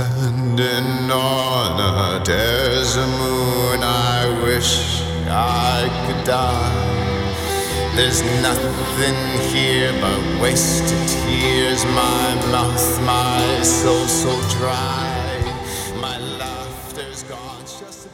Standing there's a moon, I wish I could die. There's nothing here but wasted tears, my mouth, my soul so dry. My laughter's gone, just a